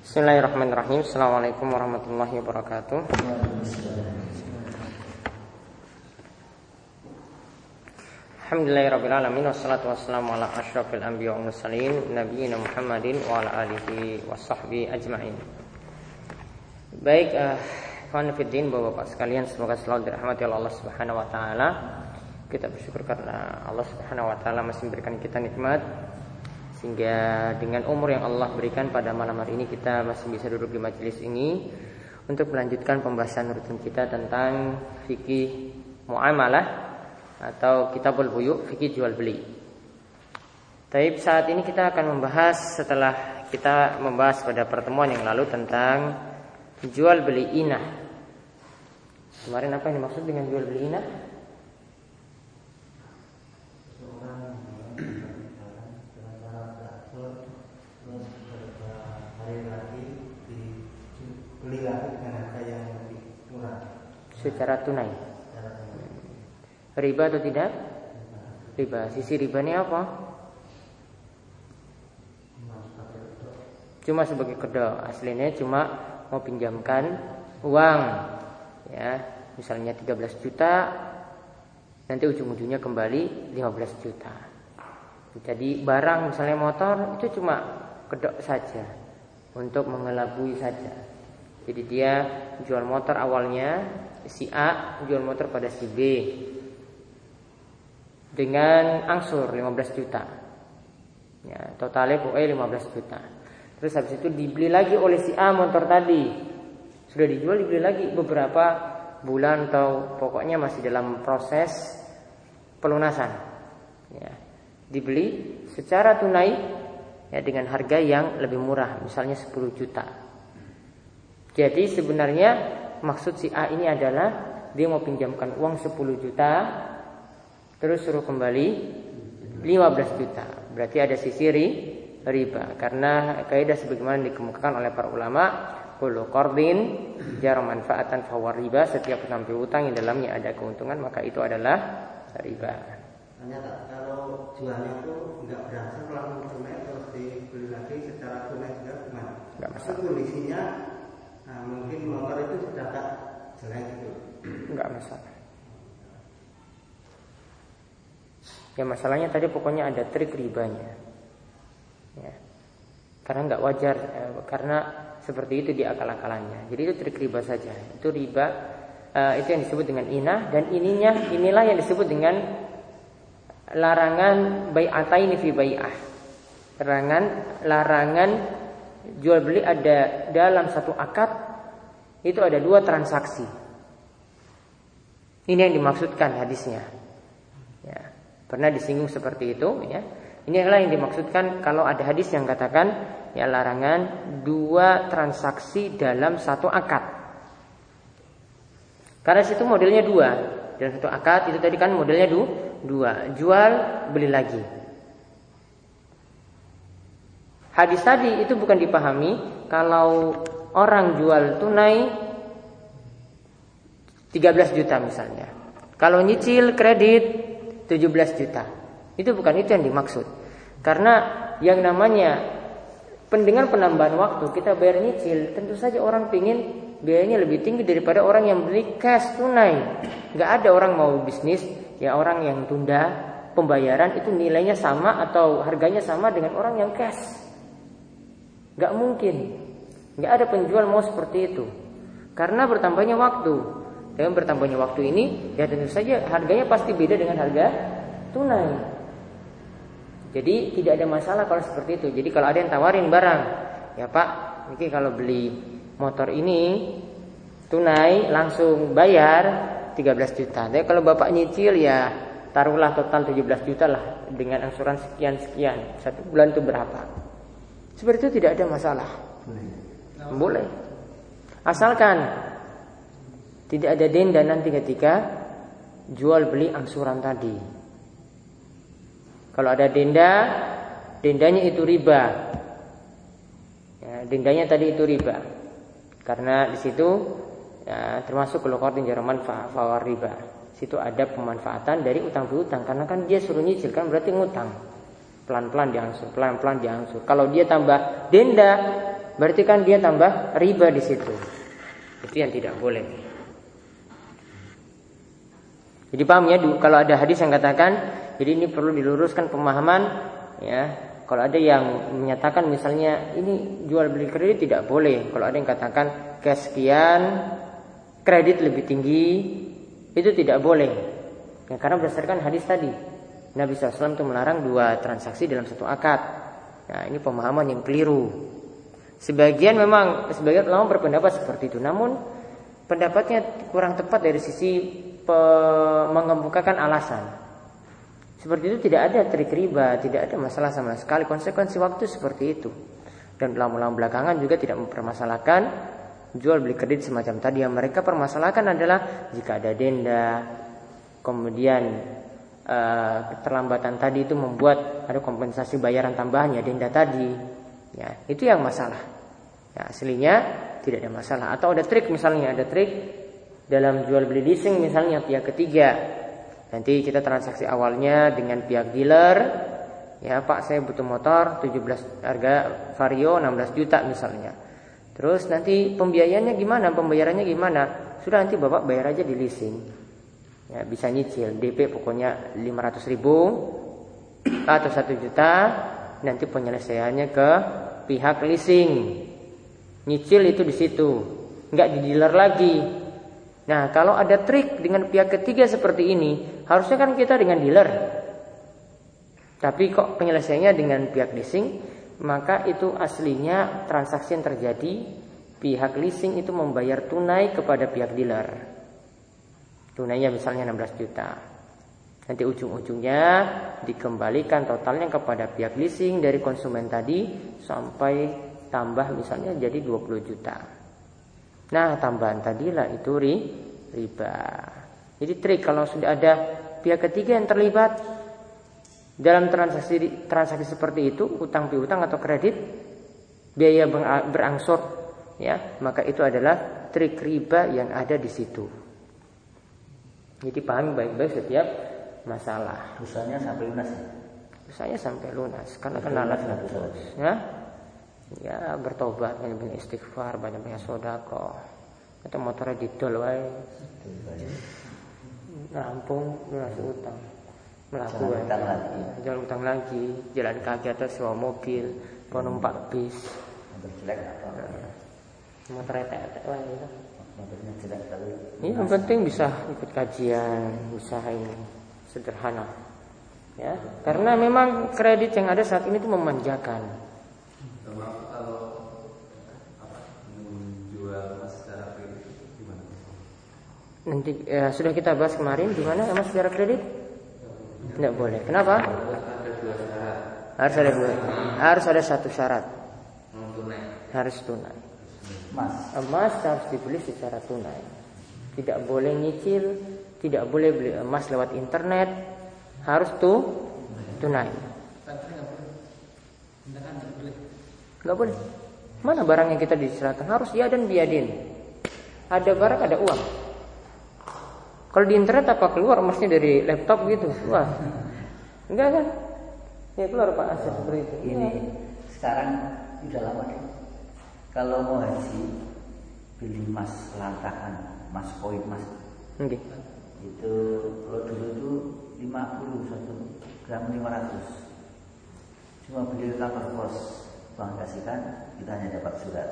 Bismillahirrahmanirrahim. Assalamualaikum warahmatullahi wabarakatuh. Alhamdulillahirrahmanirrahim Wassalatu wassalamu ala ashrafil anbiya wa mursalin Nabiina Muhammadin wa ala alihi wa sahbihi ajma'in Baik, uh, Fiddin, Bapak-Bapak sekalian Semoga selalu dirahmati oleh Allah subhanahu wa ta'ala Kita bersyukur karena Allah subhanahu wa ta'ala masih memberikan kita nikmat Sehingga dengan umur yang Allah berikan pada malam hari ini Kita masih bisa duduk di majelis ini Untuk melanjutkan pembahasan rutin kita tentang Fikih muamalah atau kitabul buyu fikih jual beli. Tapi saat ini kita akan membahas setelah kita membahas pada pertemuan yang lalu tentang jual beli inah. Kemarin apa yang dimaksud dengan jual beli inah? Secara tunai riba atau tidak? Riba. Sisi ribanya apa? Cuma sebagai kedok. Aslinya cuma mau pinjamkan uang. Ya, misalnya 13 juta, nanti ujung-ujungnya kembali 15 juta. Jadi barang misalnya motor itu cuma kedok saja untuk mengelabui saja. Jadi dia jual motor awalnya si A jual motor pada si B dengan angsur 15 juta. Ya, totalnya pokoknya 15 juta. Terus habis itu dibeli lagi oleh si A motor tadi. Sudah dijual dibeli lagi beberapa bulan atau pokoknya masih dalam proses pelunasan. Ya, dibeli secara tunai ya dengan harga yang lebih murah, misalnya 10 juta. Jadi sebenarnya maksud si A ini adalah dia mau pinjamkan uang 10 juta Terus suruh kembali 15 juta. Berarti ada sisi ri, riba. Karena kaidah sebagaimana dikemukakan oleh para ulama, kullu qardin jar manfaatan fawar riba. Setiap pengambil utang yang dalamnya ada keuntungan maka itu adalah riba. Ternyata kalau jualnya itu nggak berhasil langsung tunai terus dibeli lagi secara tunai juga gimana? Nggak masalah. kondisinya mungkin motor itu sudah tak jelek gitu. Nggak masalah. Ya masalahnya tadi pokoknya ada trik ribanya. Ya. Karena nggak wajar, eh, karena seperti itu di akal-akalannya. Jadi itu trik riba saja. Itu riba eh, itu yang disebut dengan inah dan ininya inilah yang disebut dengan larangan bai'ataini fi bai'ah. Larangan larangan jual beli ada dalam satu akad itu ada dua transaksi. Ini yang dimaksudkan hadisnya. Ya. Pernah disinggung seperti itu ya. Ini adalah yang dimaksudkan kalau ada hadis yang katakan ya larangan dua transaksi dalam satu akad. Karena situ modelnya dua. Dalam satu akad itu tadi kan modelnya du, dua. Jual beli lagi. Hadis tadi itu bukan dipahami kalau orang jual tunai 13 juta misalnya. Kalau nyicil kredit 17 juta. Itu bukan itu yang dimaksud. Karena yang namanya pendengar penambahan waktu kita bayar nyicil, tentu saja orang pingin biayanya lebih tinggi daripada orang yang beli cash tunai. Gak ada orang mau bisnis ya orang yang tunda pembayaran itu nilainya sama atau harganya sama dengan orang yang cash. Gak mungkin. Gak ada penjual mau seperti itu. Karena bertambahnya waktu. Dengan bertambahnya waktu ini, ya tentu saja harganya pasti beda dengan harga tunai. Jadi tidak ada masalah kalau seperti itu. Jadi kalau ada yang tawarin barang, ya Pak, mungkin kalau beli motor ini tunai langsung bayar 13 juta. Tapi kalau Bapak nyicil ya taruhlah total 17 juta lah dengan angsuran sekian sekian. Satu bulan itu berapa? Seperti itu tidak ada masalah. Boleh. Asalkan tidak ada denda nanti ketika jual beli angsuran tadi. Kalau ada denda, dendanya itu riba. Ya, dendanya tadi itu riba. Karena di situ ya, termasuk kalau qardin Jerman fawar riba. Situ ada pemanfaatan dari utang piutang karena kan dia suruh nyicil kan berarti ngutang. Pelan-pelan diangsur, pelan-pelan diangsur. Kalau dia tambah denda, berarti kan dia tambah riba di situ. Itu yang tidak boleh. Jadi paham ya kalau ada hadis yang katakan jadi ini perlu diluruskan pemahaman ya. Kalau ada yang menyatakan misalnya ini jual beli kredit tidak boleh. Kalau ada yang katakan kesekian kredit lebih tinggi itu tidak boleh. Ya, karena berdasarkan hadis tadi Nabi SAW itu melarang dua transaksi dalam satu akad. Nah ini pemahaman yang keliru. Sebagian memang sebagian ulama berpendapat seperti itu. Namun pendapatnya kurang tepat dari sisi mengemukakan alasan. Seperti itu tidak ada trik riba, tidak ada masalah sama sekali. Konsekuensi waktu seperti itu. Dan ulama-ulama belakangan juga tidak mempermasalahkan jual beli kredit semacam tadi. Yang mereka permasalahkan adalah jika ada denda, kemudian uh, keterlambatan tadi itu membuat ada kompensasi bayaran tambahannya denda tadi. Ya, itu yang masalah. Ya, aslinya tidak ada masalah. Atau ada trik misalnya, ada trik dalam jual beli leasing misalnya pihak ketiga. Nanti kita transaksi awalnya dengan pihak dealer. Ya Pak saya butuh motor 17 harga Vario 16 juta misalnya. Terus nanti pembiayaannya gimana? Pembayarannya gimana? Sudah nanti Bapak bayar aja di leasing. Ya bisa nyicil. DP pokoknya 500 ribu atau 1 juta nanti penyelesaiannya ke pihak leasing nyicil itu di situ nggak di dealer lagi Nah, kalau ada trik dengan pihak ketiga seperti ini, harusnya kan kita dengan dealer. Tapi kok penyelesaiannya dengan pihak leasing, maka itu aslinya transaksi yang terjadi pihak leasing itu membayar tunai kepada pihak dealer. Tunainya misalnya 16 juta. Nanti ujung-ujungnya dikembalikan totalnya kepada pihak leasing dari konsumen tadi sampai tambah misalnya jadi 20 juta. Nah tambahan tadilah itu ri, riba. Jadi trik kalau sudah ada pihak ketiga yang terlibat dalam transaksi transaksi seperti itu, utang piutang atau kredit, biaya berangsur, ya, maka itu adalah trik riba yang ada di situ. Jadi pahami baik-baik setiap masalah. Usahanya sampai lunas. Usahanya sampai lunas karena kenalan terus, ya? Ya bertobat banyak-banyak istighfar banyak-banyak sodako. Atau motornya didol wae rampung lunas utang. Melaku jalan utang lagi. Jalan utang lagi. Jalan kaki atau sewa mobil penumpak bis. Motor etek wae gitu ini yang penting bisa ikut kajian usaha ini sederhana ya karena memang kredit yang ada saat ini itu memanjakan Nanti ya, sudah kita bahas kemarin di mana emas secara kredit? Tidak boleh. Kenapa? Harus ada dua. Harus ada satu syarat. Harus tunai. Emas harus dibeli secara tunai. Tidak boleh nyicil, tidak boleh beli emas lewat internet. Harus tuh tunai. Enggak boleh. Mana barang yang kita diserahkan? Harus ya dan biadin. Ada barang, ada uang. Kalau di internet apa keluar emasnya dari laptop gitu? Wah, enggak kan? Ya keluar Pak Asep seperti itu. Ini ya. sekarang udah lama kan? Kalau mau haji beli emas lantakan, emas koin emas. Okay. Itu kalau dulu itu 50 satu gram 500. Cuma beli lapor pos bank kasihkan, kita hanya dapat surat.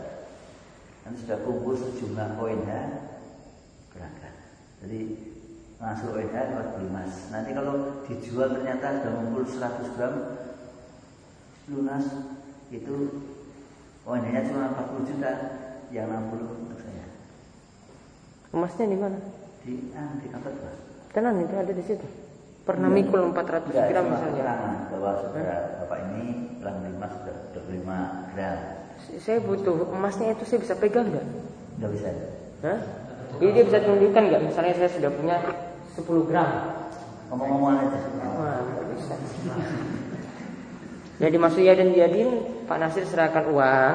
Nanti sudah kumpul sejumlah koinnya berangkat. Jadi masuk WH buat beli emas. Nanti kalau dijual ternyata sudah mengumpul 100 gram lunas itu ONH-nya cuma 40 juta, yang 60 untuk saya. Emasnya di mana? Di kantor Pak. Tenang itu ada di situ. Pernah ya. mikul 400 Enggak, gram misalnya. Bahwa saudara hmm? bapak ini telah emas sudah 25 gram. Saya butuh emasnya itu saya bisa pegang nggak? Nggak bisa. Hah? Jadi dia bisa tunjukkan nggak? Misalnya saya sudah punya 10 gram. Ngomong-ngomong aja. Wah, bisa. Jadi masuk ya dan diadin Pak Nasir serahkan uang,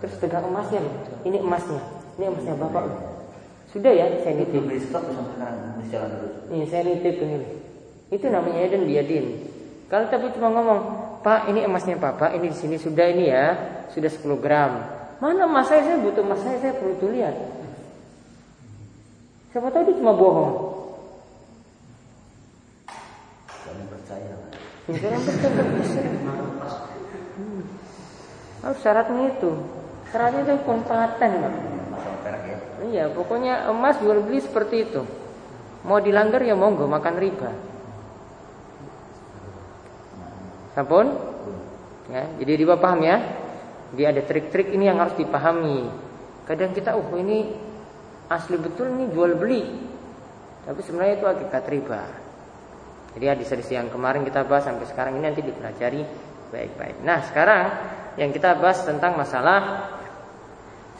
terus pegang emasnya. Ini emasnya. Ini emasnya Bapak. Sudah ya, saya nitip. Beli stok sekarang jalan terus. Ini saya nitip ini. Itu namanya dan biadin. Kalau tapi cuma ngomong, Pak ini emasnya Bapak, ini di sini sudah ini ya, sudah 10 gram. Mana mas saya, saya butuh mas saya, saya perlu tuh lihat. Siapa tahu dia cuma bohong. Jangan percaya. Jangan percaya. Harus syaratnya itu. Syaratnya itu perak ya. Iya, pokoknya emas jual beli seperti itu. Mau dilanggar ya monggo makan riba. Sampun? Ya, jadi riba paham ya? Dia ada trik-trik ini yang harus dipahami. Kadang kita, oh ini asli betul ini jual beli. Tapi sebenarnya itu hakikat riba. Jadi hadis-hadis yang kemarin kita bahas sampai sekarang ini nanti dipelajari baik-baik. Nah, sekarang yang kita bahas tentang masalah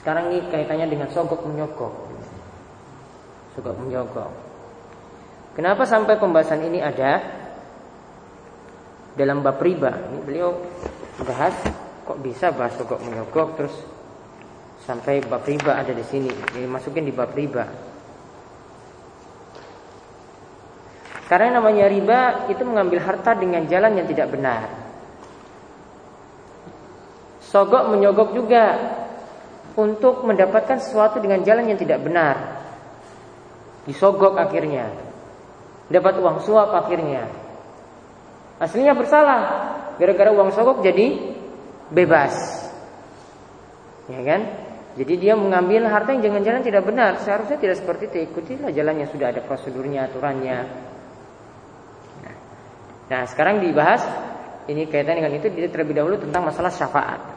sekarang ini kaitannya dengan sogok menyogok. Sogok menyogok. Kenapa sampai pembahasan ini ada dalam bab riba? Ini beliau bahas kok bisa bahas sogok menyogok terus sampai bab riba ada di sini. Jadi masukin di bab riba. Karena namanya riba itu mengambil harta dengan jalan yang tidak benar. Sogok menyogok juga untuk mendapatkan sesuatu dengan jalan yang tidak benar. Disogok akhirnya. Dapat uang suap akhirnya. Aslinya bersalah. Gara-gara uang sogok jadi bebas. Ya kan? Jadi dia mengambil harta yang jangan jalan tidak benar. Seharusnya tidak seperti itu. Ikutilah jalannya sudah ada prosedurnya, aturannya. Nah, sekarang dibahas ini kaitan dengan itu terlebih dahulu tentang masalah syafaat.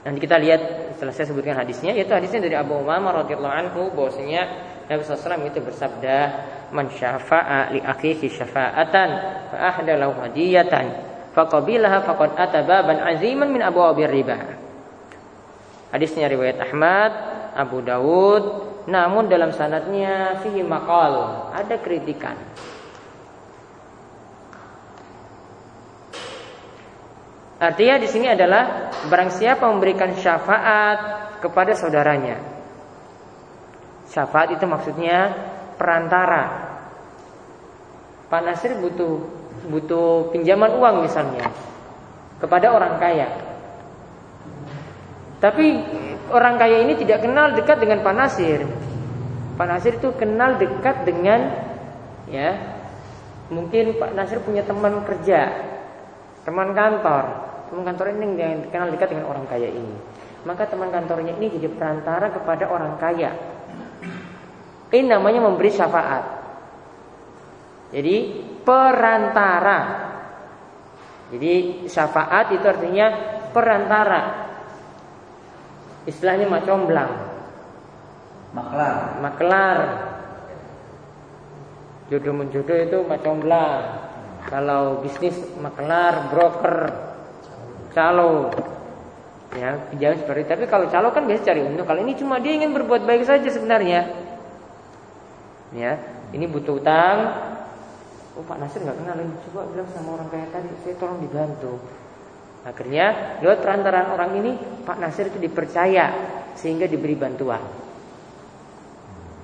Nanti kita lihat setelah saya sebutkan hadisnya yaitu hadisnya dari Abu Umamah radhiyallahu anhu bahwasanya Nabi SAW itu bersabda man syafa'a li akhihi syafa'atan fa hadiyatan faqabilaha faqad ata aziman min abwabir riba. Hadisnya riwayat Ahmad, Abu Dawud, namun dalam sanadnya fihi maqal, ada kritikan. Artinya di sini adalah barang siapa memberikan syafaat kepada saudaranya. Syafaat itu maksudnya perantara. Pak Nasir butuh butuh pinjaman uang misalnya kepada orang kaya. Tapi orang kaya ini tidak kenal dekat dengan Pak Nasir. Pak Nasir itu kenal dekat dengan ya mungkin Pak Nasir punya teman kerja, teman kantor teman kantor ini yang dikenal dekat dengan orang kaya ini. Maka teman kantornya ini jadi perantara kepada orang kaya. Ini namanya memberi syafaat. Jadi perantara. Jadi syafaat itu artinya perantara. Istilahnya macomblang. Maklar. Maklar. Jodoh menjodoh itu macomblang. Kalau bisnis maklar, broker, calo. Ya pinjam seperti tapi kalau calo kan biasa cari untung. Kalau ini cuma dia ingin berbuat baik saja sebenarnya. Ya ini butuh utang. Oh Pak Nasir nggak kenal ini. Coba bilang sama orang kaya tadi saya tolong dibantu. Akhirnya lewat perantaraan orang ini Pak Nasir itu dipercaya sehingga diberi bantuan.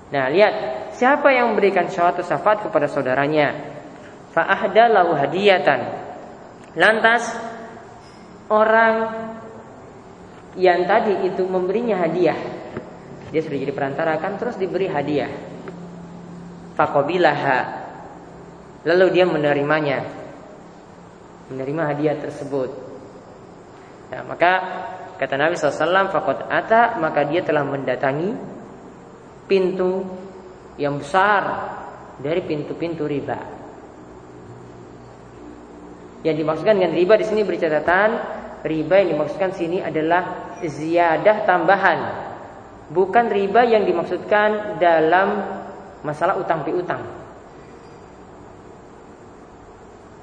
Nah lihat siapa yang memberikan suatu syafaat kepada saudaranya? Fa'ahda lahu hadiyatan. Lantas orang yang tadi itu memberinya hadiah. Dia sudah jadi perantara kan terus diberi hadiah. Fakobilaha. Lalu dia menerimanya. Menerima hadiah tersebut. Nah, maka kata Nabi SAW, fakot ata maka dia telah mendatangi pintu yang besar dari pintu-pintu riba. Yang dimaksudkan dengan riba di sini beri catatan riba yang dimaksudkan sini adalah ziyadah tambahan. Bukan riba yang dimaksudkan dalam masalah utang piutang.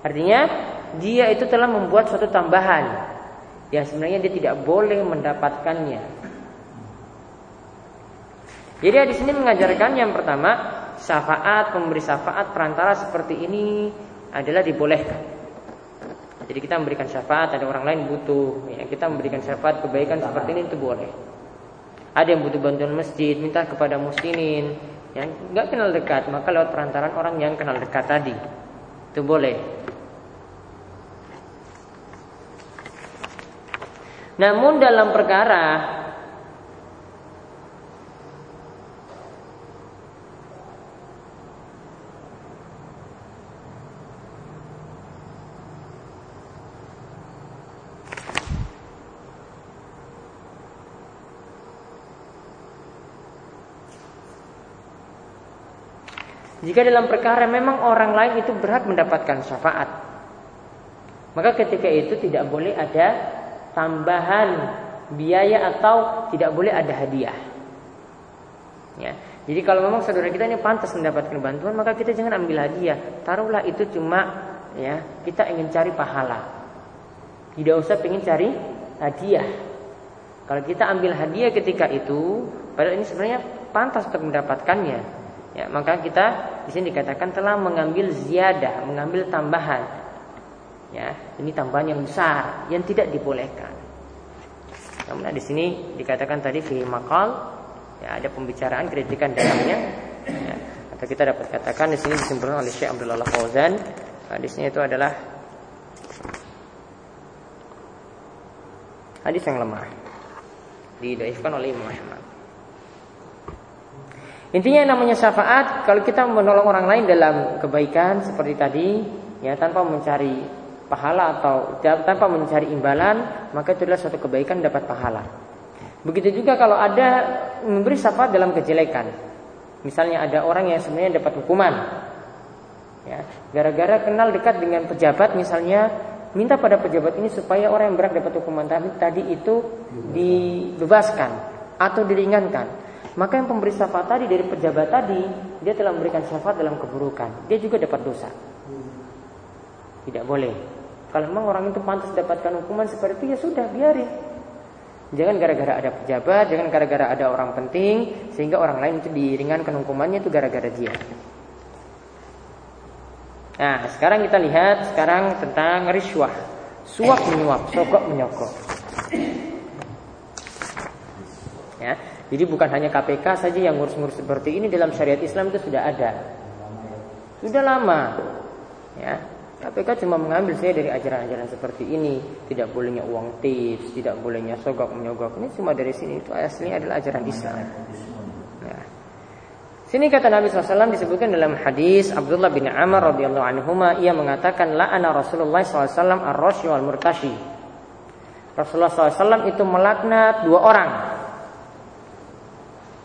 Artinya dia itu telah membuat suatu tambahan yang sebenarnya dia tidak boleh mendapatkannya. Jadi di sini mengajarkan yang pertama syafaat pemberi syafaat perantara seperti ini adalah dibolehkan. Jadi kita memberikan syafaat, ada orang lain butuh, ya, kita memberikan syafaat kebaikan seperti ini itu boleh. Ada yang butuh bantuan masjid, minta kepada muslimin yang nggak kenal dekat, maka lewat perantaran orang yang kenal dekat tadi itu boleh. Namun dalam perkara Jika dalam perkara memang orang lain itu berhak mendapatkan syafaat, maka ketika itu tidak boleh ada tambahan biaya atau tidak boleh ada hadiah. Ya. Jadi kalau memang saudara kita ini pantas mendapatkan bantuan, maka kita jangan ambil hadiah. Taruhlah itu cuma ya kita ingin cari pahala. Tidak usah ingin cari hadiah. Kalau kita ambil hadiah ketika itu, padahal ini sebenarnya pantas untuk mendapatkannya. Ya, maka kita di sini dikatakan telah mengambil ziyadah, mengambil tambahan. Ya, ini tambahan yang besar yang tidak dibolehkan. Namun di sini dikatakan tadi fi makal ya ada pembicaraan kritikan dalamnya. Ya, atau kita dapat katakan di sini disimpulkan oleh Syekh Abdullah Fauzan. Di sini itu adalah hadis yang lemah. Didoifkan oleh Imam Ahmad. Intinya namanya syafaat kalau kita menolong orang lain dalam kebaikan seperti tadi ya tanpa mencari pahala atau tanpa mencari imbalan maka itu adalah suatu kebaikan dapat pahala. Begitu juga kalau ada memberi syafaat dalam kejelekan. Misalnya ada orang yang sebenarnya dapat hukuman. Ya, gara-gara kenal dekat dengan pejabat misalnya minta pada pejabat ini supaya orang yang berat dapat hukuman tadi itu dibebaskan atau diringankan. Maka yang pemberi syafaat tadi dari pejabat tadi Dia telah memberikan syafaat dalam keburukan. Dia juga dapat dosa. Tidak boleh. Kalau memang orang itu pantas dapatkan hukuman seperti itu Ya sudah biarin. Jangan gara-gara ada pejabat Jangan gara-gara ada orang penting Sehingga orang lain itu diringankan hukumannya Itu gara-gara dia. Nah sekarang kita lihat Sekarang tentang riswah. Suap menyuap, sokok menyokok. Ya, jadi bukan hanya KPK saja yang ngurus-ngurus seperti ini dalam syariat Islam itu sudah ada. Sudah lama. Ya. KPK cuma mengambil saya dari ajaran-ajaran seperti ini, tidak bolehnya uang tips, tidak bolehnya sogok menyogok. Ini cuma dari sini itu aslinya adalah ajaran Islam. Nah. Sini kata Nabi SAW disebutkan dalam hadis Abdullah bin Amr radhiyallahu anhu ia mengatakan la ana Rasulullah SAW ar-rasy wal murtashi. Rasulullah SAW itu melaknat dua orang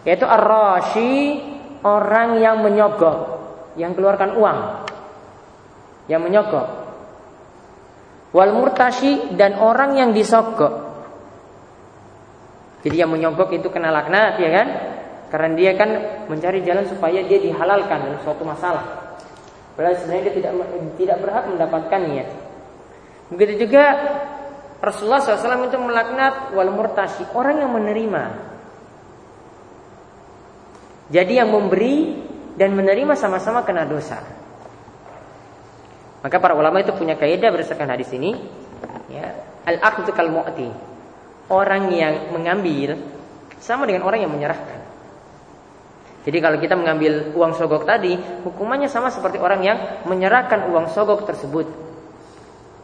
yaitu ar-rashi orang yang menyogok, yang keluarkan uang. Yang menyogok. Wal murtashi dan orang yang disogok. Jadi yang menyogok itu kena laknat ya kan? Karena dia kan mencari jalan supaya dia dihalalkan dalam suatu masalah. Padahal sebenarnya dia tidak tidak berhak mendapatkannya. Begitu juga Rasulullah SAW itu melaknat wal murtashi orang yang menerima jadi yang memberi dan menerima sama-sama kena dosa. Maka para ulama itu punya kaidah berdasarkan hadis ini, ya, al-aqdu kal mu'ti. Orang yang mengambil sama dengan orang yang menyerahkan. Jadi kalau kita mengambil uang sogok tadi, hukumannya sama seperti orang yang menyerahkan uang sogok tersebut.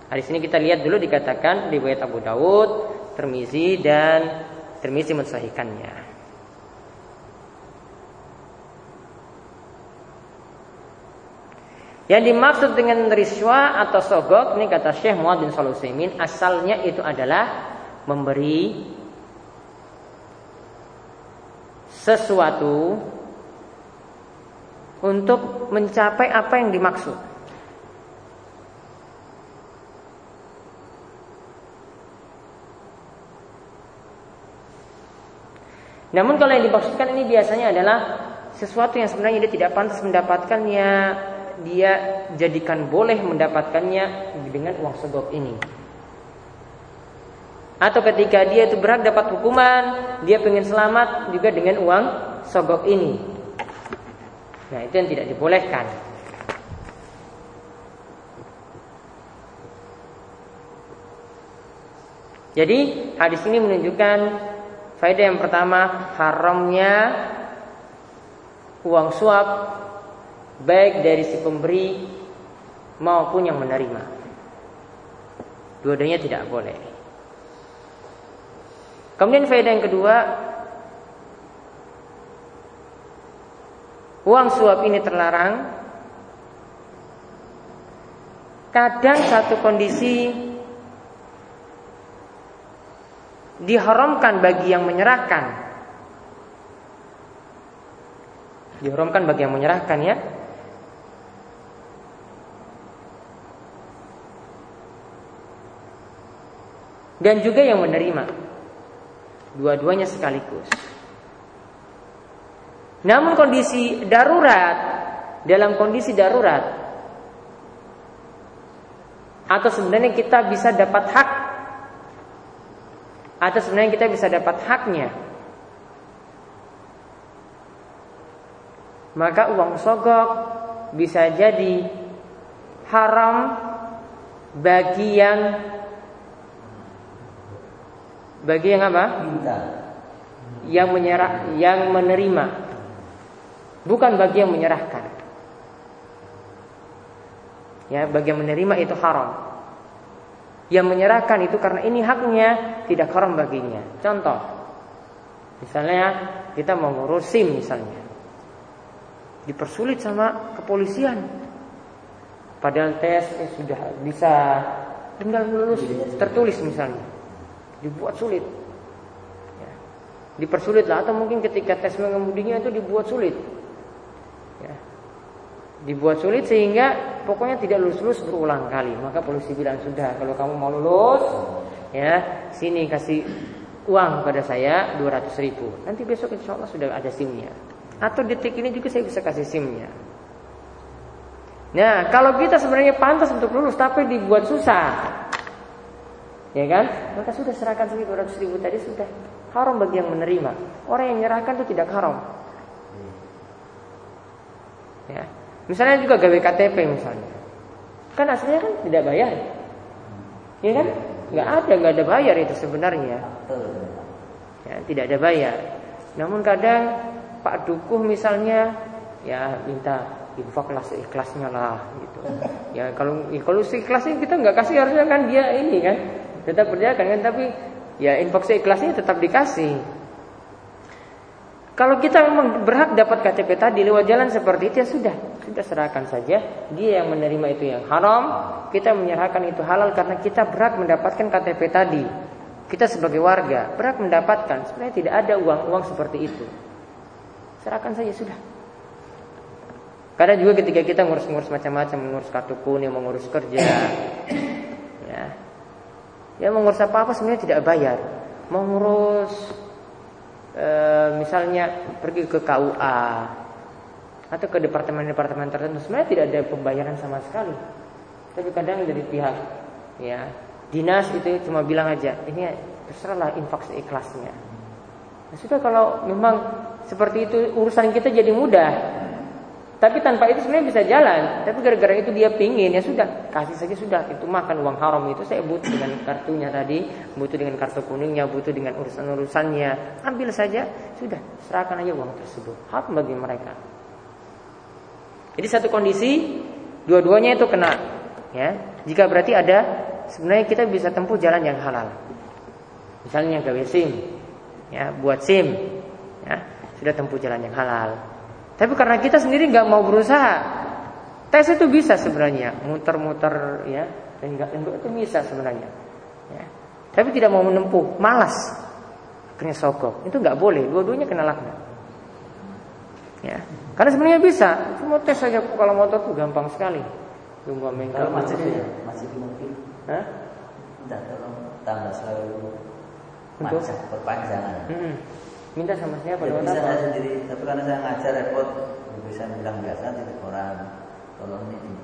Hadis ini kita lihat dulu dikatakan di Abu Dawud, Termizi dan Termizi mensahihkannya. Yang dimaksud dengan riswa atau sogok ini kata Syekh Muhammad bin Salusimin asalnya itu adalah memberi sesuatu untuk mencapai apa yang dimaksud. Namun kalau yang dimaksudkan ini biasanya adalah sesuatu yang sebenarnya dia tidak pantas mendapatkannya dia jadikan boleh mendapatkannya dengan uang sogok ini. Atau ketika dia itu berhak dapat hukuman, dia pengen selamat juga dengan uang sogok ini. Nah, itu yang tidak dibolehkan. Jadi hadis ini menunjukkan faedah yang pertama haramnya uang suap baik dari si pemberi maupun yang menerima. Dua-duanya tidak boleh. Kemudian faedah yang kedua, uang suap ini terlarang. Kadang satu kondisi diharamkan bagi yang menyerahkan. Diharamkan bagi yang menyerahkan ya. Dan juga yang menerima. Dua-duanya sekaligus. Namun kondisi darurat dalam kondisi darurat atau sebenarnya kita bisa dapat hak atau sebenarnya kita bisa dapat haknya maka uang sogok bisa jadi haram bagi yang bagi yang apa? Minta. Yang menyerah, yang menerima. Bukan bagi yang menyerahkan. Ya, bagi yang menerima itu haram. Yang menyerahkan itu karena ini haknya tidak haram baginya. Contoh, misalnya kita mau ngurus SIM misalnya, dipersulit sama kepolisian. Padahal tes eh, sudah bisa tinggal lulus tertulis misalnya dibuat sulit. Ya. Dipersulit lah atau mungkin ketika tes mengemudinya itu dibuat sulit. Ya. Dibuat sulit sehingga pokoknya tidak lulus-lulus berulang kali. Maka polisi bilang sudah kalau kamu mau lulus ya sini kasih uang pada saya 200 ribu. Nanti besok insya Allah sudah ada simnya. Atau detik ini juga saya bisa kasih simnya. Nah, kalau kita sebenarnya pantas untuk lulus tapi dibuat susah, ya kan? Maka sudah serahkan saja 200 ribu tadi sudah haram bagi yang menerima. Orang yang menyerahkan itu tidak haram. Ya. Misalnya juga gawe KTP misalnya. Kan aslinya kan tidak bayar. Ya kan? Nggak ada, nggak ada bayar itu sebenarnya. Ya, tidak ada bayar. Namun kadang Pak Dukuh misalnya ya minta infaklah seikhlasnya lah gitu. Ya kalau kalau seikhlasnya kita nggak kasih harusnya kan dia ini kan tetap kerjakan kan tapi ya infak seikhlasnya tetap dikasih. Kalau kita memang berhak dapat KTP tadi lewat jalan seperti itu ya sudah, kita serahkan saja. Dia yang menerima itu yang haram, kita menyerahkan itu halal karena kita berhak mendapatkan KTP tadi. Kita sebagai warga berhak mendapatkan. Sebenarnya tidak ada uang-uang seperti itu. Serahkan saja sudah. Karena juga ketika kita ngurus-ngurus macam-macam, mengurus kartu kuning, mengurus kerja, Ya mengurus apa-apa sebenarnya tidak bayar. Mengurus e, misalnya pergi ke KUA atau ke departemen-departemen tertentu sebenarnya tidak ada pembayaran sama sekali. Tapi kadang dari pihak ya dinas itu cuma bilang aja ini terserahlah infak seikhlasnya. Nah, sudah kalau memang seperti itu urusan kita jadi mudah. Tapi tanpa itu sebenarnya bisa jalan. Tapi gara-gara itu dia pingin ya sudah kasih saja sudah. Itu makan uang haram itu saya butuh dengan kartunya tadi, butuh dengan kartu kuningnya, butuh dengan urusan-urusannya. Ambil saja sudah serahkan aja uang tersebut. Hak bagi mereka. Jadi satu kondisi dua-duanya itu kena. Ya, jika berarti ada sebenarnya kita bisa tempuh jalan yang halal. Misalnya gawe SIM, ya buat SIM, ya sudah tempuh jalan yang halal. Tapi karena kita sendiri nggak mau berusaha, tes itu bisa sebenarnya, muter-muter ya, enggak enggak itu bisa sebenarnya. Ya. Tapi tidak mau menempuh, malas, akhirnya sogok. Itu nggak boleh, dua-duanya kena laknat. Ya. Karena sebenarnya bisa, cuma tes saja kalau motor tuh gampang sekali. Tunggu Kalau masih ya, masih mungkin. Hah? Tidak tolong tambah selalu macet perpanjangan. Hmm. Minta sama siapa? Ya, bisa saya sendiri, tapi karena saya ngajar repot, bisa bilang biasa tidak orang. Tolong ini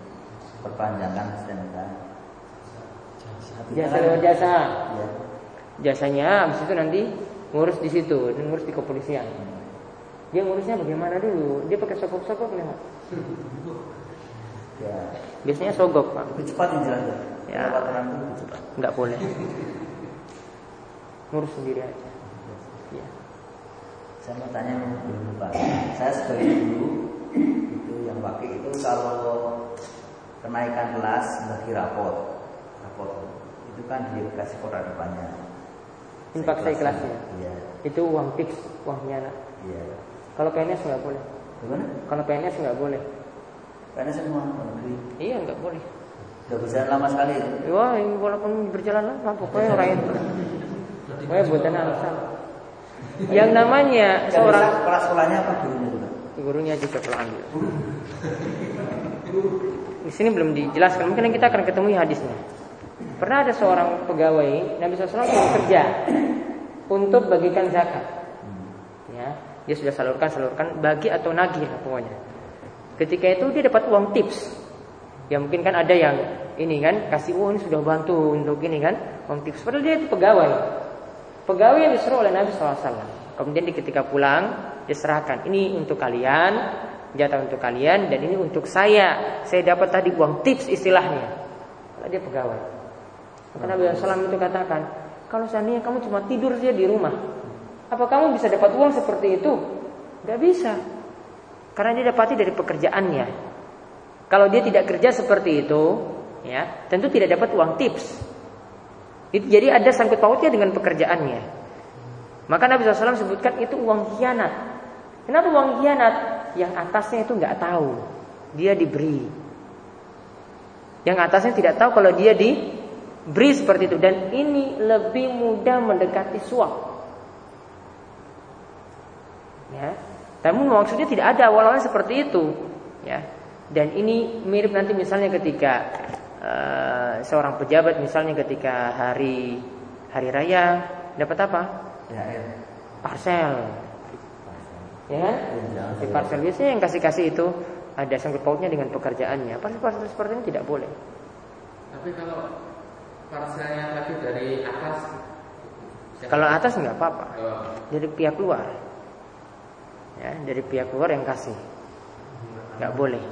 perpanjangkan STNK. Jasa lewat jasa. Ya. Jasanya habis itu nanti ngurus di situ dan ngurus di kepolisian. Dia ngurusnya bagaimana dulu? Dia pakai sogok-sogok lewat. Ya. Biasanya sogok pak. Lebih cepat yang jelas ya. Enggak boleh. Ngurus sendiri aja. Ya saya mau tanya belum lupa saya sebagai guru itu yang pakai itu kalau kenaikan kelas bagi rapor rapor itu kan dia kasih kotak depannya infak seikhlasnya. Iya. Itu uang fix, uang hianat. Iya. Kalau PNS nggak boleh. Gimana? Kalau PNS nggak boleh. Karena semua negeri Iya nggak boleh. udah berjalan lama sekali itu. Wah, ini walaupun berjalan lama, pokoknya orang itu. Pokoknya buatan alasan. Yang namanya seorang kepala sekolahnya apa gurunya juga? gurunya juga kalau ambil. Di sini belum dijelaskan, mungkin kita akan ketemu hadisnya. Pernah ada seorang pegawai Nabi SAW bekerja untuk bagikan zakat. Ya, dia sudah salurkan, salurkan, bagi atau nagih lah pokoknya. Ketika itu dia dapat uang tips. Ya mungkin kan ada yang ini kan kasih uang ini sudah bantu untuk ini kan uang tips. Padahal dia itu pegawai. Pegawai yang disuruh oleh Nabi SAW. Kemudian di ketika pulang diserahkan ini untuk kalian, jatah untuk kalian dan ini untuk saya. Saya dapat tadi uang tips istilahnya. Kalau dia pegawai. Maka Nabi SAW itu katakan, kalau seandainya kamu cuma tidur saja di rumah, apa kamu bisa dapat uang seperti itu? Tidak bisa. Karena dia dapati dari pekerjaannya. Kalau dia tidak kerja seperti itu, ya, tentu tidak dapat uang tips. Jadi ada sangkut pautnya dengan pekerjaannya. Maka Nabi SAW sebutkan itu uang khianat. Kenapa uang khianat? Yang atasnya itu nggak tahu, dia diberi. Yang atasnya tidak tahu kalau dia diberi seperti itu dan ini lebih mudah mendekati suap. Ya, namun maksudnya tidak ada awal-awalnya seperti itu, ya. Dan ini mirip nanti misalnya ketika uh, seorang pejabat misalnya ketika hari hari raya dapat apa? THR. Parcel. Ya kan? Di parcel biasanya yang kasih-kasih itu ada sangkut pautnya dengan pekerjaannya. Parcel-parcel seperti ini tidak boleh. Tapi kalau parselnya tadi dari atas Kalau atas nggak apa-apa. oh, Dari pihak luar. Ya, dari pihak luar yang kasih. Nggak boleh.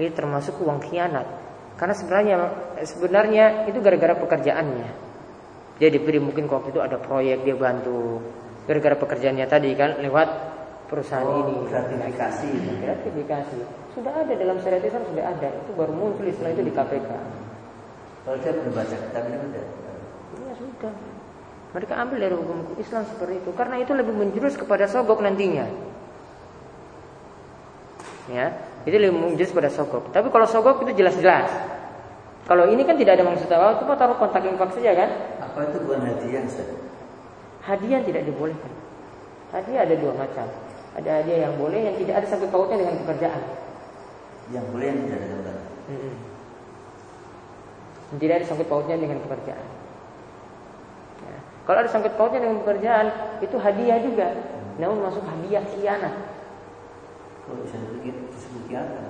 Ini termasuk uang khianat. Karena sebenarnya sebenarnya itu gara-gara pekerjaannya. Dia diberi mungkin waktu itu ada proyek dia bantu. Gara-gara pekerjaannya tadi kan lewat perusahaan Oh, ini. gratifikasi. Gratifikasi. Sudah ada dalam syariat Islam sudah ada. Itu baru muncul istilah itu di KPK. Kalau dia belum baca kitab ini udah. Ya sudah. Mereka ambil dari hukum Islam seperti itu karena itu lebih menjurus kepada sogok nantinya. Ya, itu lebih menjurus pada sogok. Tapi kalau sogok itu jelas-jelas. Kalau ini kan tidak ada maksud apa, cuma taruh kontak infak saja kan? Apa itu bukan hadiah Ustaz? Hadiah tidak dibolehkan. Hadiah ada dua macam. Ada hadiah yang boleh yang tidak ada sangkut pautnya dengan pekerjaan. Yang boleh yang tidak ada. Mm-mm. Yang Tidak ada sangkut pautnya dengan pekerjaan. Ya. Kalau ada sangkut pautnya dengan pekerjaan, itu hadiah juga. Namun masuk hadiah khianat. Kalau bisa disebut disebut kiamat.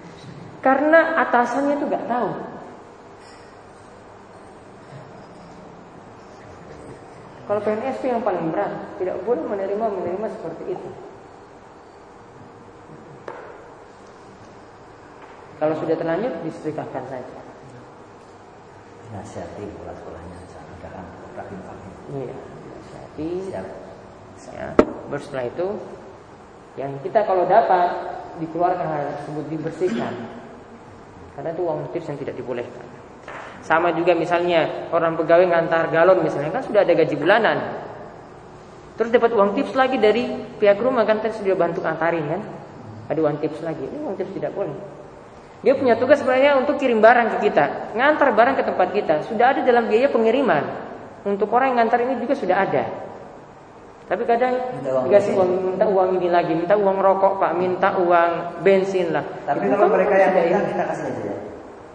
Karena atasannya itu nggak tahu. Kalau PNS itu yang paling berat, tidak boleh menerima menerima seperti itu. Kalau sudah terlanjur disedekahkan saja. Nasihati pola sekolahnya infak. Iya, nasihati. Siap. Ya, baru setelah itu yang kita kalau dapat dikeluarkan hal tersebut dibersihkan. Karena itu uang tips yang tidak dibolehkan. Sama juga misalnya orang pegawai ngantar galon misalnya kan sudah ada gaji bulanan. Terus dapat uang tips lagi dari pihak rumah kan tadi sudah bantu antarin kan. Ada uang tips lagi. Ini uang tips tidak boleh. Dia punya tugas sebenarnya untuk kirim barang ke kita, ngantar barang ke tempat kita. Sudah ada dalam biaya pengiriman. Untuk orang yang ngantar ini juga sudah ada. Tapi kadang dikasih uang, minta uang ini lagi, minta uang rokok pak, minta uang bensin lah. Tapi kalau kan mereka yang minta ini. kita kasih aja ya.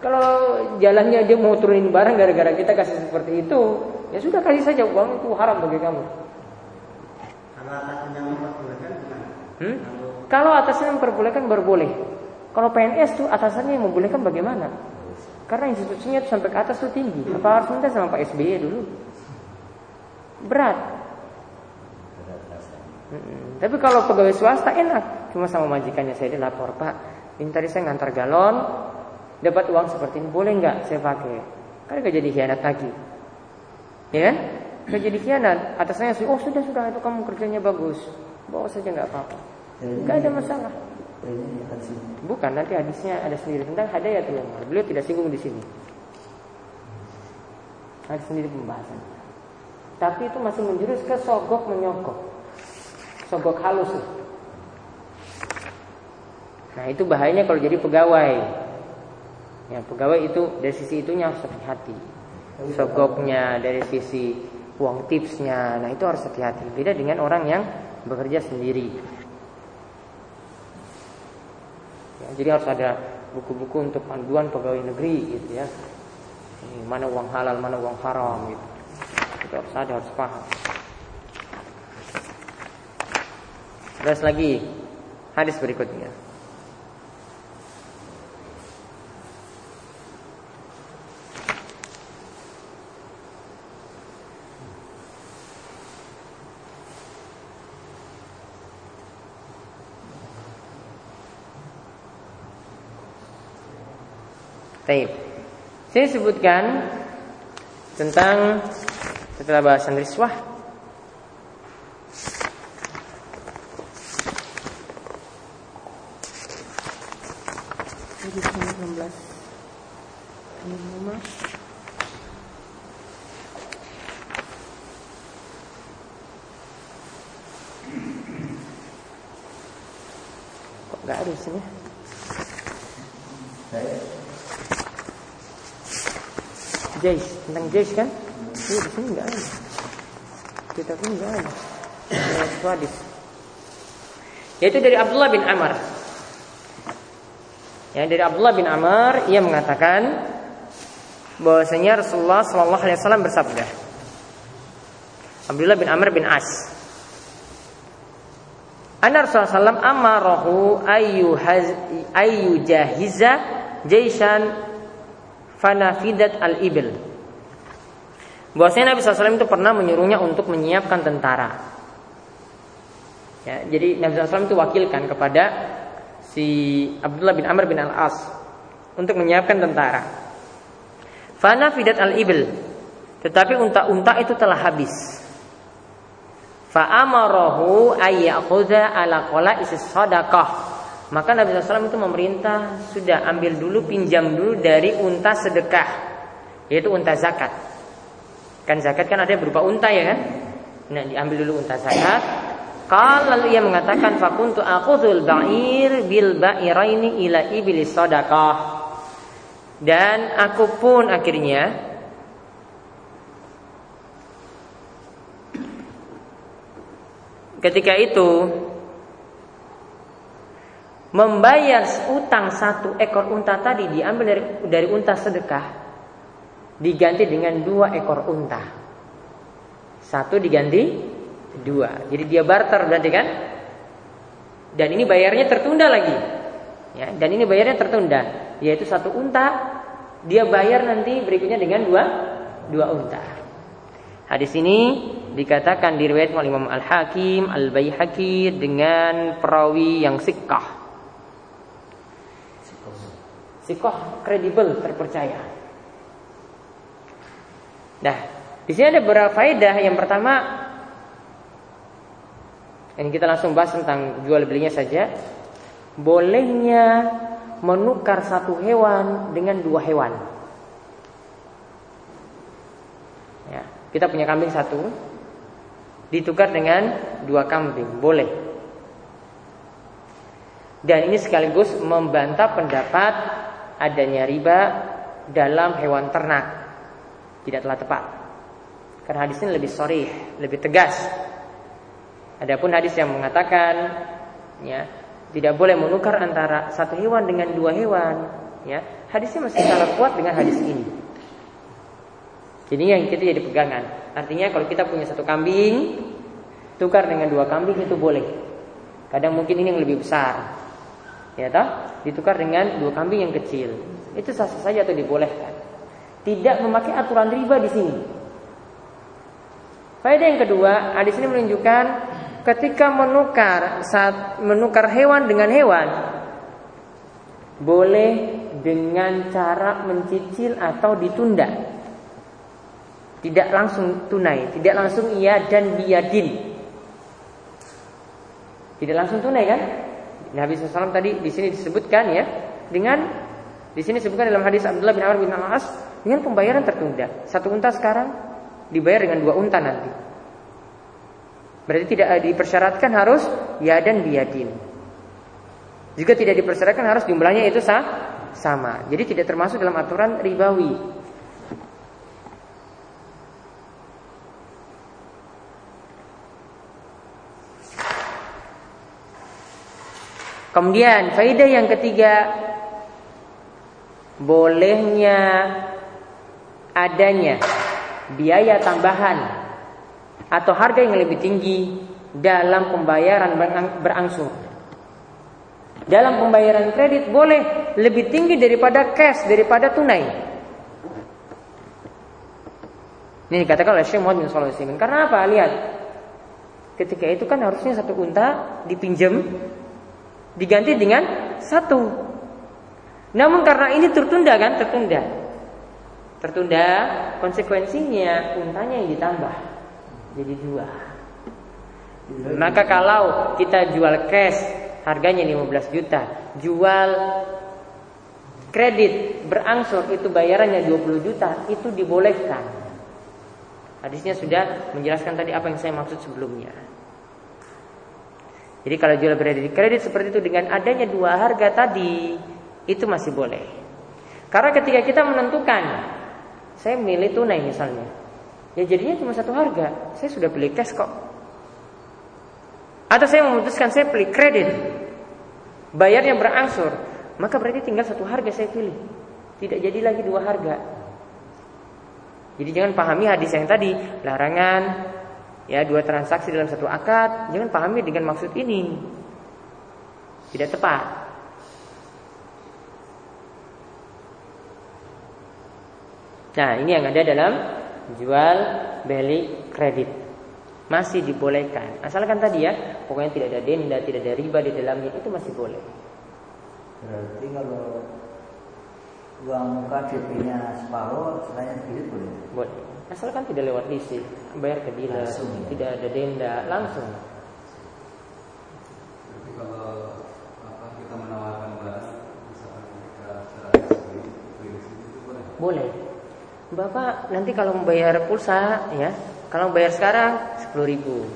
Kalau jalannya dia mau turunin barang gara-gara kita kasih seperti itu, ya sudah kasih saja uang itu haram bagi kamu. Kalau atasnya memperbolehkan? Hmm? Kalau atasnya memperbolehkan baru boleh. Kalau PNS tuh atasannya yang membolehkan bagaimana? Karena institusinya tuh sampai ke atas tuh tinggi. Apa harus minta sama Pak SBY dulu? Berat. Mm-mm. Tapi kalau pegawai swasta enak, cuma sama majikannya saya dilapor Pak. Ini tadi saya ngantar galon, dapat uang seperti ini, boleh nggak saya pakai? Kan gak jadi khianat lagi, ya? kan? Gak jadi khianat. Atasnya oh sudah sudah itu kamu kerjanya bagus, bawa saja nggak apa-apa, nggak ada masalah. Sih. Bukan nanti hadisnya ada sendiri tentang hadayatul umar. Beliau tidak singgung di sini. Ada sendiri pembahasan. Tapi itu masih menjurus ke sogok menyogok. Sogok halus. Nah itu bahayanya kalau jadi pegawai. Ya pegawai itu dari sisi itunya harus hati-hati. Sogoknya dari sisi uang tipsnya. Nah itu harus hati-hati. Beda dengan orang yang bekerja sendiri. Ya, jadi harus ada buku-buku untuk panduan pegawai negeri gitu ya. Ini mana uang halal, mana uang haram gitu. Itu harus ada, harus paham. Terus lagi hadis berikutnya. Taib. Saya sebutkan tentang setelah bahasan riswah Kok nggak ada di sini? Jais, tentang Jais kan? Iya di sini nggak ada. Kita pun nggak ada. Ya. Yaitu dari Abdullah bin Amr. Ya, dari Abdullah bin Amr ia mengatakan bahwasanya Rasulullah Shallallahu Alaihi Wasallam bersabda. Abdullah bin Amr bin As. Anna Rasulullah SAW amarahu ayu ayu jahiza jaisan fanafidat al-ibil. Bahwasanya Nabi SAW itu pernah menyuruhnya untuk menyiapkan tentara. Ya, jadi Nabi SAW itu wakilkan kepada si Abdullah bin Amr bin Al-As untuk menyiapkan tentara. Fanafidat al-ibil. Tetapi unta-unta itu telah habis. Fa'amarahu ayyakhudha ala qala sadaqah. Maka Nabi SAW itu memerintah sudah ambil dulu pinjam dulu dari unta sedekah, yaitu unta zakat. Kan zakat kan ada berupa unta ya kan? Nah diambil dulu unta zakat. Kalau lalu ia mengatakan fakuntu akhudul ba'ir bil ba'iraini ila iblis sadaqah. Dan aku pun akhirnya ketika itu membayar utang satu ekor unta tadi diambil dari dari unta sedekah. Diganti dengan dua ekor unta. Satu diganti dua. Jadi dia barter berarti kan? Dan ini bayarnya tertunda lagi. Ya dan ini bayarnya tertunda. Yaitu satu unta dia bayar nanti berikutnya dengan dua dua unta. Hadis ini dikatakan diriwayatkan oleh Imam Al Hakim Al Baihaqi dengan perawi yang sikah Sikoh kredibel, terpercaya. Nah, di sini ada beberapa faedah. Yang pertama, ini kita langsung bahas tentang jual belinya saja. Bolehnya menukar satu hewan dengan dua hewan. Ya, kita punya kambing satu, ditukar dengan dua kambing, boleh. Dan ini sekaligus membantah pendapat adanya riba dalam hewan ternak tidak telah tepat. Karena hadis ini lebih sorry, lebih tegas. Adapun hadis yang mengatakan ya tidak boleh menukar antara satu hewan dengan dua hewan, ya hadisnya masih sangat kuat dengan hadis ini. Jadi yang kita jadi pegangan. Artinya kalau kita punya satu kambing, tukar dengan dua kambing itu boleh. Kadang mungkin ini yang lebih besar, ya toh ditukar dengan dua kambing yang kecil. Itu sah sah saja atau dibolehkan? Tidak memakai aturan riba di sini. Faedah yang kedua hadis ini menunjukkan ketika menukar saat menukar hewan dengan hewan boleh dengan cara mencicil atau ditunda. Tidak langsung tunai tidak langsung iya dan biadin tidak langsung tunai kan Nabi SAW tadi di sini disebutkan ya dengan di sini disebutkan dalam hadis Abdullah bin Amr bin Al-As dengan pembayaran tertunda. Satu unta sekarang dibayar dengan dua unta nanti. Berarti tidak dipersyaratkan harus ya dan biadin. Juga tidak dipersyaratkan harus jumlahnya itu sah, sama. Jadi tidak termasuk dalam aturan ribawi. Kemudian faidah yang ketiga bolehnya adanya biaya tambahan atau harga yang lebih tinggi dalam pembayaran berangsur. Dalam pembayaran kredit boleh lebih tinggi daripada cash, daripada tunai. Ini dikatakan oleh Syekh Muhammad bin Shalih Karena apa? Lihat. Ketika itu kan harusnya satu unta dipinjam diganti dengan satu. Namun karena ini tertunda kan, tertunda. Tertunda, konsekuensinya untanya yang ditambah jadi dua. Maka kalau kita jual cash harganya 15 juta, jual kredit berangsur itu bayarannya 20 juta, itu dibolehkan. Hadisnya sudah menjelaskan tadi apa yang saya maksud sebelumnya. Jadi kalau jual kredit kredit seperti itu dengan adanya dua harga tadi itu masih boleh. Karena ketika kita menentukan saya milih tunai misalnya, ya jadinya cuma satu harga. Saya sudah beli cash kok. Atau saya memutuskan saya beli kredit, bayarnya berangsur, maka berarti tinggal satu harga saya pilih. Tidak jadi lagi dua harga. Jadi jangan pahami hadis yang tadi larangan ya dua transaksi dalam satu akad jangan pahami dengan maksud ini. Tidak tepat. Nah ini yang ada dalam jual beli kredit. Masih dibolehkan. Asalkan tadi ya pokoknya tidak ada denda tidak ada riba di dalamnya itu masih boleh. Berarti kalau uang muka DP-nya separuh selain kredit boleh? Boleh. Asalkan tidak lewat leasing, bayar ke dealer, langsung, tidak ada denda, langsung. Jadi kalau apa, kita menawarkan barang, kita boleh? Boleh. Bapak nanti kalau membayar pulsa ya, kalau bayar sekarang 10 ribu.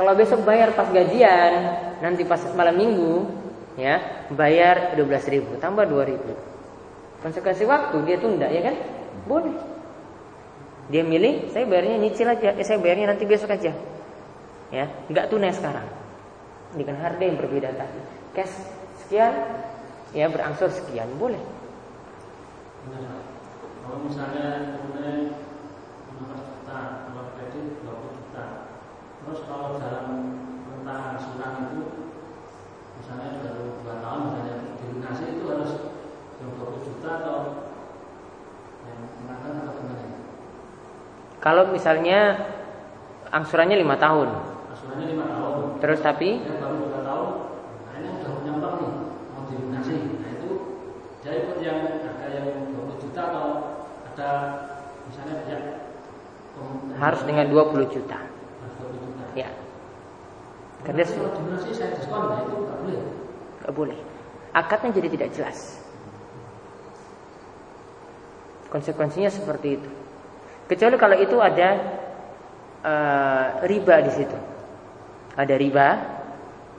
Kalau besok bayar pas gajian, nanti pas malam minggu, ya bayar 12 ribu, tambah 2 ribu. Konsekuensi waktu dia tunda ya kan? Boleh. Dia milih, saya bayarnya nyicil aja, eh, saya bayarnya nanti besok aja. Ya, nggak tunai sekarang. Dengan harga yang berbeda tadi. Cash sekian, ya berangsur sekian, boleh. Benar. Kalau misalnya tunai 15 juta, kalau kredit 20 juta. Terus kalau dalam rentang asuran itu misalnya baru 2 tahun misalnya dilunasi itu harus 20 juta atau yang mengatakan atau gimana? Kalau misalnya angsurannya lima tahun. Angsurannya lima tahun. Terus tapi? Ya, baru dua tahun. Nah ini udah punya utang nih, mau dilunasi. Nah itu jadi pun yang ada yang 20 juta atau ada misalnya pihak harus dengan 20 juta. Harus 20 juta. Ya. Karena kalau dilunasi saya diskon, nah itu nggak boleh. Nggak boleh. Akadnya jadi tidak jelas. Konsekuensinya seperti itu. Kecuali kalau itu ada uh, riba di situ. Ada riba,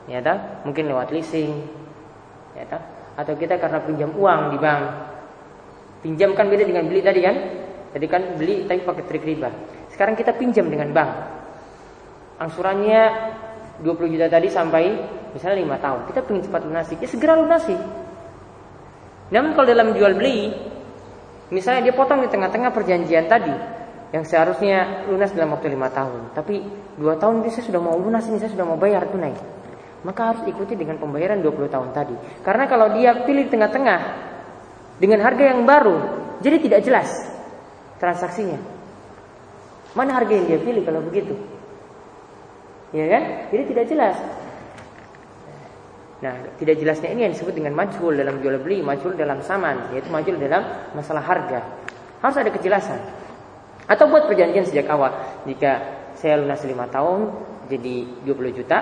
ya tak? Mungkin lewat leasing, ya tak? Atau kita karena pinjam uang di bank. Pinjam kan beda dengan beli tadi kan? Tadi kan beli tapi pakai trik riba. Sekarang kita pinjam dengan bank. Angsurannya 20 juta tadi sampai misalnya 5 tahun. Kita ingin cepat lunasi, ya segera lunasi. Namun kalau dalam jual beli, misalnya dia potong di tengah-tengah perjanjian tadi, yang seharusnya lunas dalam waktu lima tahun, tapi dua tahun ini saya sudah mau lunas ini saya sudah mau bayar tunai, maka harus ikuti dengan pembayaran 20 tahun tadi. Karena kalau dia pilih tengah-tengah dengan harga yang baru, jadi tidak jelas transaksinya. Mana harga yang dia pilih kalau begitu? Ya kan? Jadi tidak jelas. Nah, tidak jelasnya ini yang disebut dengan majhul dalam jual beli, majhul dalam saman, yaitu majhul dalam masalah harga. Harus ada kejelasan. Atau buat perjanjian sejak awal. Jika saya lunas 5 tahun jadi 20 juta.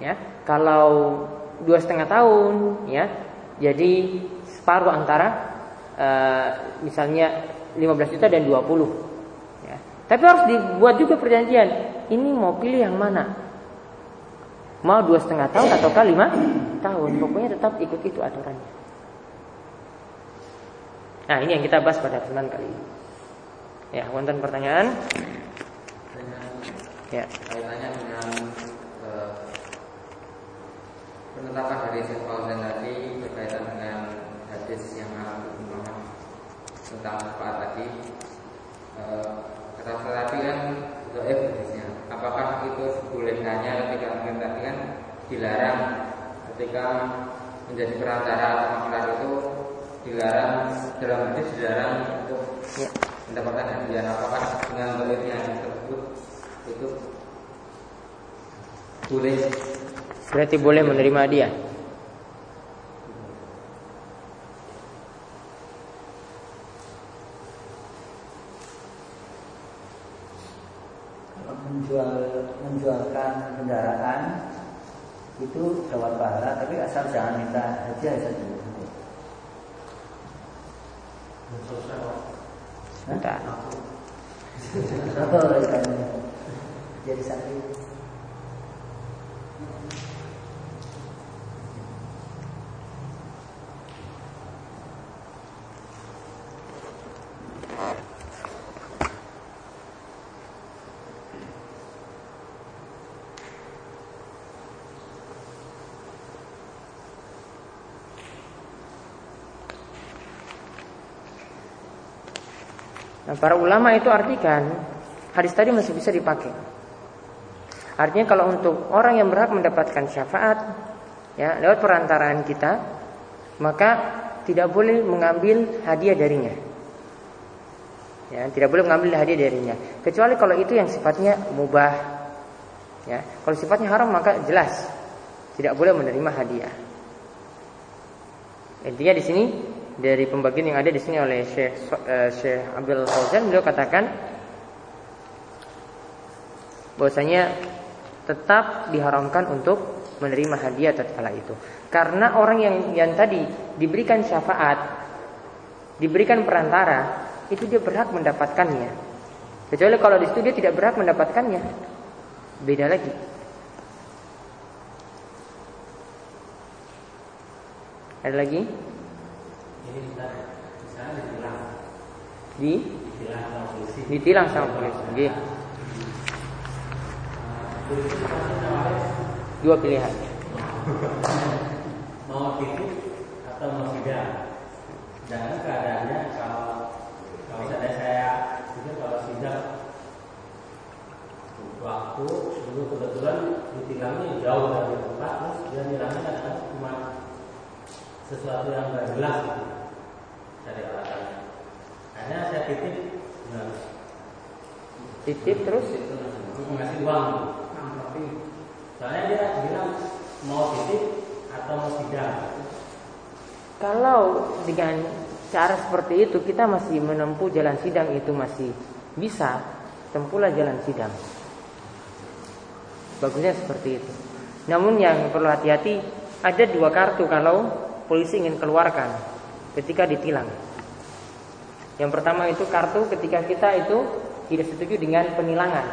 Ya, kalau dua setengah tahun ya jadi separuh antara uh, misalnya 15 juta dan 20 Tapi harus dibuat juga perjanjian. Ini mau pilih yang mana? Mau dua setengah tahun atau lima tahun? Pokoknya tetap ikut itu aturannya. Nah ini yang kita bahas pada kesempatan kali ini. Ya, wonten pertanyaan? Ya. kaitannya dengan eh, penetapan dari Syekh Fauzan tadi berkaitan dengan hadis yang tentang syafaat tadi eh, kata tadi kan doif hadisnya apakah itu boleh hanya ketika mungkin tadi kan dilarang ketika menjadi perantara atau maklar itu dilarang dalam hadis dilarang untuk Ya. mendapatkan hadiah apakah dengan doifnya tersebut itu boleh Berarti boleh menerima dia. Kalau menjual menjualkan kendaraan itu dapat pahala, tapi asal jangan minta hadiah saja. Selesai kok. Bentar. Oh, ikannya. jadi sakit. Nah, para ulama itu artikan hadis tadi masih bisa dipakai. Artinya kalau untuk orang yang berhak mendapatkan syafaat ya lewat perantaraan kita, maka tidak boleh mengambil hadiah darinya. Ya, tidak boleh mengambil hadiah darinya. Kecuali kalau itu yang sifatnya mubah. Ya, kalau sifatnya haram maka jelas tidak boleh menerima hadiah. Intinya di sini dari pembagian yang ada di sini oleh Syekh eh, Syekh Abdul Fauzan beliau katakan bahwasanya tetap diharamkan untuk menerima hadiah tatkala itu. Karena orang yang yang tadi diberikan syafaat, diberikan perantara, itu dia berhak mendapatkannya. Kecuali kalau di situ dia tidak berhak mendapatkannya. Beda lagi. Ada lagi? Ini kita misalnya ditilang, Di ditilang sama polisi. ditilang sama polisi. Nggih. Nawarin Dua pilihan. mau titip atau mau sidang. Dan keadaannya kalau kalau misalnya saya itu kalau sidang waktu dulu kebetulan ditilangnya jauh dari tempat terus dia nilainya kadang cuma sesuatu yang nggak jelas gitu dari alasannya. Akhirnya saya titip bilang, Titip terus ngasih uang soalnya dia bilang mau titip atau mau sidang Kalau dengan cara seperti itu kita masih menempuh jalan sidang itu masih bisa, tempuhlah jalan sidang. Bagusnya seperti itu. Namun yang perlu hati-hati ada dua kartu kalau polisi ingin keluarkan ketika ditilang. Yang pertama itu kartu ketika kita itu tidak setuju dengan penilangan.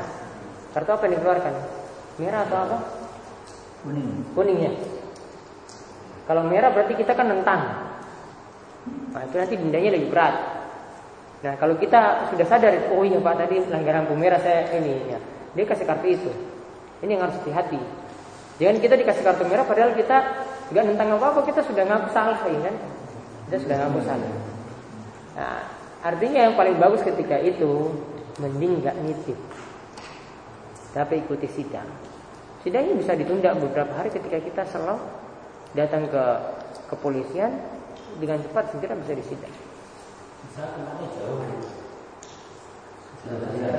Kartu apa yang dikeluarkan? Merah atau apa? Kuning. kuningnya. Kalau merah berarti kita kan nentang. Nah, itu nanti dendanya lebih berat. Nah, kalau kita sudah sadar, oh iya Pak tadi pelanggaran lampu merah saya ini ya. Dia kasih kartu itu. Ini yang harus hati-hati. Jangan kita dikasih kartu merah padahal kita nggak nentang apa-apa, kita sudah ngaku salah ya kan? Kita sudah ngaku salah. Nah, artinya yang paling bagus ketika itu mending nggak nitip. Tapi ikuti sidang. Sidangnya bisa ditunda beberapa hari ketika kita selalu datang ke kepolisian dengan cepat segera bisa disidang. saya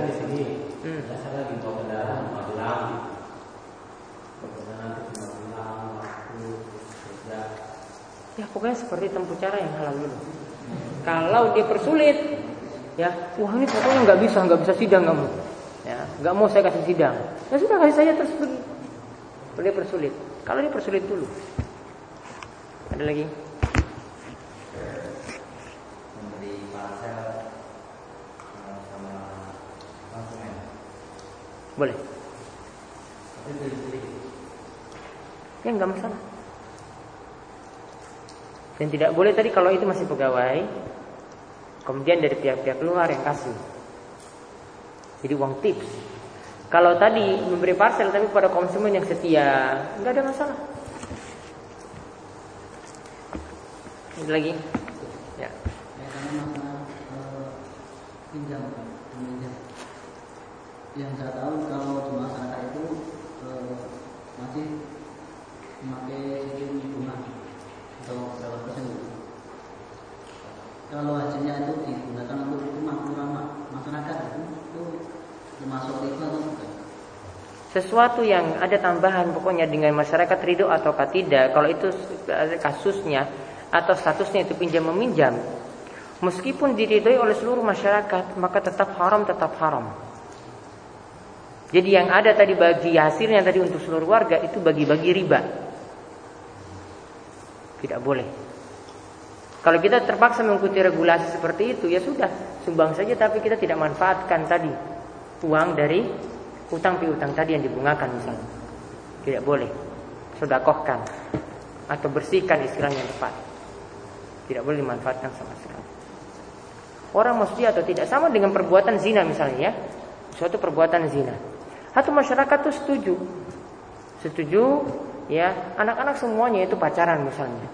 di sini Hmm. saya di Magelang Magelang waktu kerja Ya pokoknya seperti tempuh cara yang halal dulu. Kalau dia persulit, ya, wah ini pokoknya nggak bisa, nggak bisa sidang kamu. Ya, nggak mau saya kasih sidang. Ya sudah kasih saja terus pergi. Kalau dia persulit, kalau dia persulit dulu. Ada lagi? eh, Boleh. Ya nggak masalah. Dan tidak boleh tadi kalau itu masih pegawai, kemudian dari pihak-pihak luar yang kasih. Jadi uang tips. Kalau tadi memberi parcel tapi pada konsumen yang setia, nggak ada masalah. Ada lagi? Ya. Ya, eh, pinjam, pinjam. Yang saya tahu kalau di masyarakat itu eh, masih memakai sistem bunga gitu. Kalau hasilnya itu digunakan untuk rumah rumah masyarakat itu, termasuk atau bukan? Sesuatu yang ada tambahan pokoknya dengan masyarakat ridho atau tidak Kalau itu kasusnya atau statusnya itu pinjam meminjam Meskipun diridhoi oleh seluruh masyarakat Maka tetap haram tetap haram Jadi yang ada tadi bagi hasilnya tadi untuk seluruh warga Itu bagi-bagi riba Tidak boleh Kalau kita terpaksa mengikuti regulasi seperti itu Ya sudah Sumbang saja tapi kita tidak manfaatkan tadi Uang dari utang piutang tadi yang dibungakan misalnya. Tidak boleh. Sodakohkan atau bersihkan istilahnya yang tepat. Tidak boleh dimanfaatkan sama sekali. Orang mesti atau tidak sama dengan perbuatan zina misalnya ya. Suatu perbuatan zina. Atau masyarakat itu setuju. Setuju ya, anak-anak semuanya itu pacaran misalnya.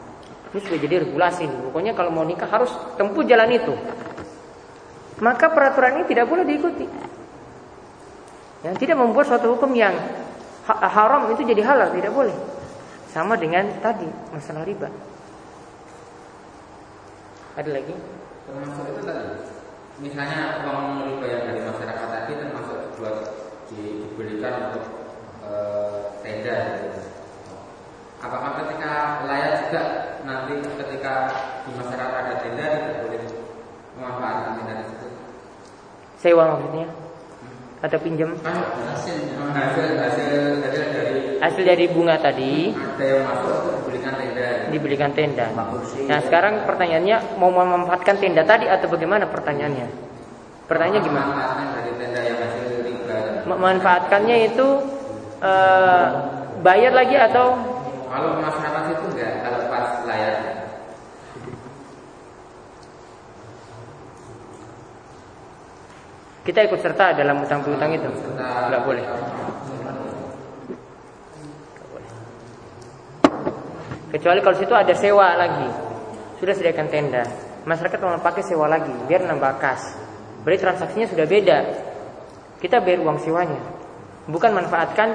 Ini sudah jadi regulasi nih. Pokoknya kalau mau nikah harus tempuh jalan itu. Maka peraturan ini tidak boleh diikuti. Yang tidak membuat suatu hukum yang haram itu jadi halal, tidak boleh. Sama dengan tadi masalah riba. Ada lagi? Termasuk itu tadi. Misalnya uang riba yang dari masyarakat tadi termasuk buat diberikan untuk e, tenda. Gitu. Apakah ketika layak juga nanti ketika di masyarakat ada tenda tidak boleh memanfaatkan tenda tersebut? Sewa maksudnya? atau pinjam? Hasilnya hasil. Hasil hasil dari hasil dari bunga tadi. Ada yang masuk diberikan tenda. Diberikan tenda. Nah sekarang pertanyaannya mau memanfaatkan tenda tadi atau bagaimana pertanyaannya? Pertanyaannya gimana? dari tenda yang hasil memanfaatkannya itu uh, bayar lagi atau kalau masyarakat itu enggak kalau pas layar Kita ikut serta dalam utang piutang itu? Enggak boleh. Kecuali kalau situ ada sewa lagi. Sudah sediakan tenda. Masyarakat mau pakai sewa lagi biar nambah kas. Berarti transaksinya sudah beda. Kita bayar uang sewanya. Bukan manfaatkan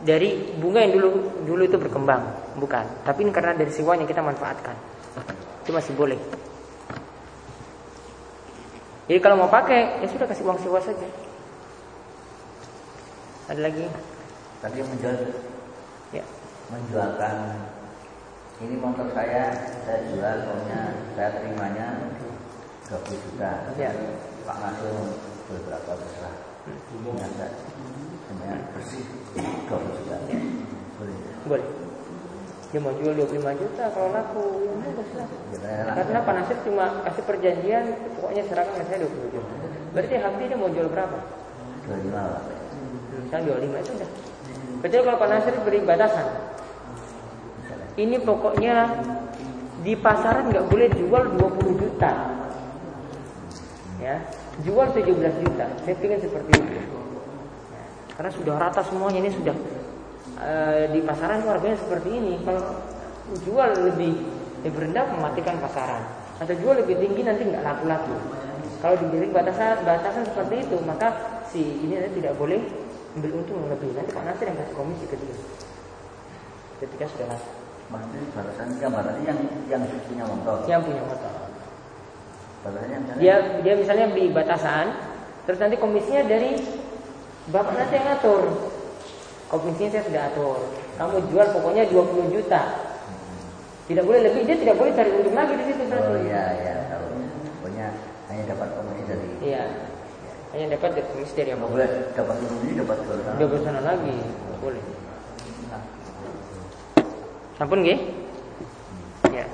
dari bunga yang dulu dulu itu berkembang, bukan. Tapi ini karena dari sewanya kita manfaatkan. Itu masih boleh. Jadi kalau mau pakai, ya sudah kasih uang sewa saja. Ada lagi? Tadi yang menjual, ya. menjualkan ini motor saya, saya jual, pokoknya saya terimanya 20 juta. Ya. Pak Nasir beberapa besar. Hmm. Ya, semuanya bersih 20 juta. Ya. Boleh. Boleh. Dia mau jual 25 juta kalau laku ya ya, Karena Pak Nasir cuma kasih perjanjian pokoknya serahkan saya 20 juta. Berarti hati dia mau jual berapa? 25 lah. Misalnya 25 itu udah. Berarti kalau Pak Nasir beri batasan. Ini pokoknya di pasaran nggak boleh jual 20 juta. Ya, jual 17 juta. Saya pikir seperti itu. Karena sudah rata semuanya ini sudah Eh, di pasaran harganya seperti ini. Kalau jual lebih lebih rendah mematikan pasaran. Atau jual lebih tinggi nanti nggak laku-laku. Kalau diberi batasan batasan seperti itu, maka si ini tidak boleh ambil untung lebih. Nanti Pak Nasir yang kasih komisi ke dia. Ketika sudah laku. Maksudnya batasan gambarannya yang yang punya motor. Yang punya motor. Batasannya dia dia misalnya beli batasan, terus nanti komisinya dari bapak nanti yang ngatur komisinya saya sudah atur. Kamu jual pokoknya 20 juta. Tidak boleh lebih, dia tidak boleh cari untung lagi di situ Oh iya iya, tahu. Pokoknya hanya dapat komisi dari Iya. Hanya dapat komisi dari apa? Boleh dapat komisi dapat sana. Dapat sana lagi, boleh. Sampun nggih? Ya.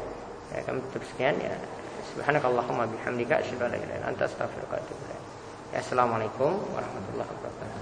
Ya, kami tutup sekian ya. Subhanakallahumma bihamdika asyhadu an la ilaha illa anta astaghfiruka wa atubu ilaik. Ya, assalamualaikum warahmatullahi wabarakatuh.